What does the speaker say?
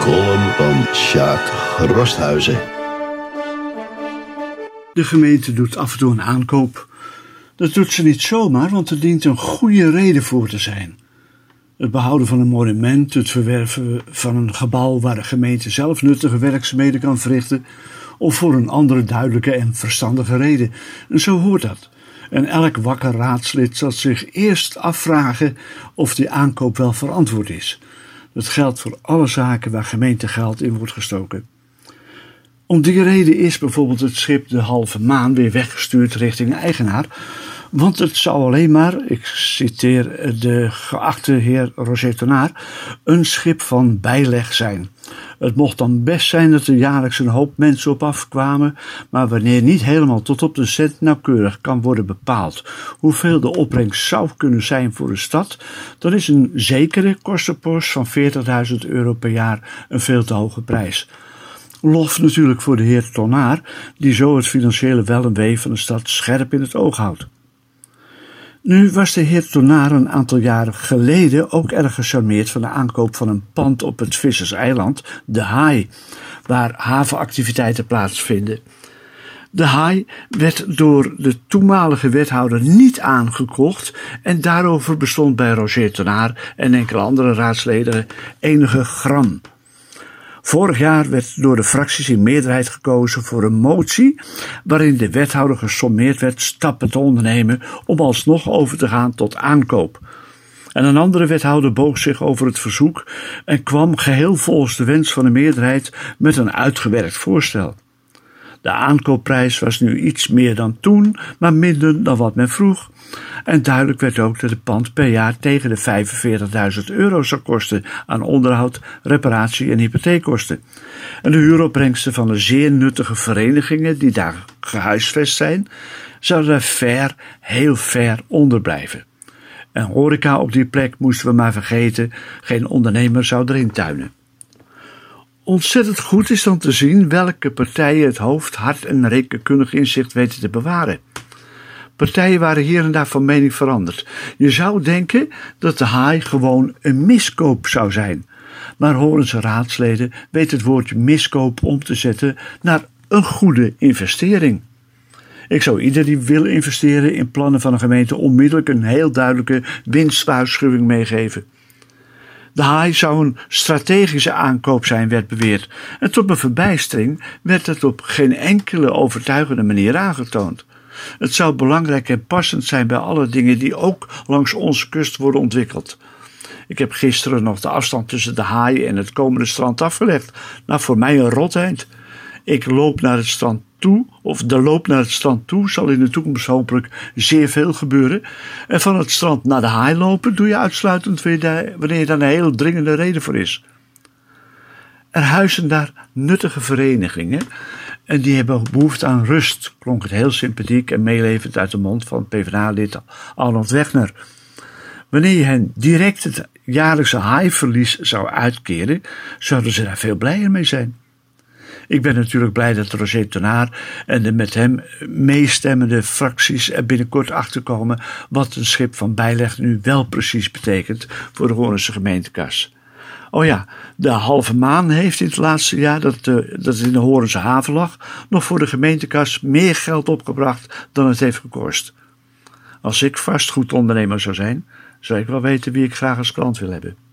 column van Sjaak Rosthuizen. De gemeente doet af en toe een aankoop. Dat doet ze niet zomaar, want er dient een goede reden voor te zijn. Het behouden van een monument, het verwerven van een gebouw waar de gemeente zelf nuttige werkzaamheden kan verrichten, of voor een andere duidelijke en verstandige reden. En zo hoort dat. En elk wakker raadslid zal zich eerst afvragen of die aankoop wel verantwoord is. Dat geldt voor alle zaken waar gemeentegeld in wordt gestoken. Om die reden is bijvoorbeeld het schip de halve maan weer weggestuurd richting eigenaar. Want het zou alleen maar, ik citeer de geachte heer Roger Tonaar, een schip van bijleg zijn. Het mocht dan best zijn dat er jaarlijks een hoop mensen op afkwamen, maar wanneer niet helemaal tot op de cent nauwkeurig kan worden bepaald hoeveel de opbrengst zou kunnen zijn voor de stad, dan is een zekere kostenpost van 40.000 euro per jaar een veel te hoge prijs. Lof natuurlijk voor de heer Tonaar, die zo het financiële wel en wee van de stad scherp in het oog houdt. Nu was de heer Tonaar een aantal jaren geleden ook erg gecharmeerd van de aankoop van een pand op het Visserseiland, de Haai, waar havenactiviteiten plaatsvinden. De Haai werd door de toenmalige wethouder niet aangekocht en daarover bestond bij Roger Tonaar en enkele andere raadsleden enige gram. Vorig jaar werd door de fracties in meerderheid gekozen voor een motie waarin de wethouder gesommeerd werd stappen te ondernemen om alsnog over te gaan tot aankoop. En een andere wethouder boog zich over het verzoek en kwam geheel volgens de wens van de meerderheid met een uitgewerkt voorstel. De aankoopprijs was nu iets meer dan toen, maar minder dan wat men vroeg. En duidelijk werd ook dat het pand per jaar tegen de 45.000 euro zou kosten aan onderhoud, reparatie en hypotheekkosten. En de huuropbrengsten van de zeer nuttige verenigingen die daar gehuisvest zijn, zouden daar ver, heel ver onder blijven. En horeca op die plek moesten we maar vergeten, geen ondernemer zou erin tuinen. Ontzettend goed is dan te zien welke partijen het hoofd, hart en rekenkundig inzicht weten te bewaren. Partijen waren hier en daar van mening veranderd. Je zou denken dat de haai gewoon een miskoop zou zijn. Maar Horense raadsleden weten het woordje miskoop om te zetten naar een goede investering. Ik zou ieder die wil investeren in plannen van een gemeente onmiddellijk een heel duidelijke winstwaarschuwing meegeven. De haai zou een strategische aankoop zijn, werd beweerd. En tot mijn verbijstering werd het op geen enkele overtuigende manier aangetoond. Het zou belangrijk en passend zijn bij alle dingen die ook langs onze kust worden ontwikkeld. Ik heb gisteren nog de afstand tussen de haai en het komende strand afgelegd. Nou, voor mij een rotheid. Ik loop naar het strand of de loop naar het strand toe zal in de toekomst hopelijk zeer veel gebeuren. En van het strand naar de haai lopen doe je uitsluitend wanneer daar een heel dringende reden voor is. Er huizen daar nuttige verenigingen en die hebben behoefte aan rust, klonk het heel sympathiek en meelevend uit de mond van PvdA-lid Arnold Wegner. Wanneer je hen direct het jaarlijkse haaiverlies zou uitkeren, zouden ze daar veel blijer mee zijn. Ik ben natuurlijk blij dat Roger Tonaar en de met hem meestemmende fracties er binnenkort achter komen wat een schip van bijleg nu wel precies betekent voor de Hoornse gemeentekas. Oh ja, de halve maan heeft in het laatste jaar dat, eh, dat het in de Horense haven lag, nog voor de gemeentekas meer geld opgebracht dan het heeft gekost. Als ik vastgoedondernemer zou zijn, zou ik wel weten wie ik graag als klant wil hebben.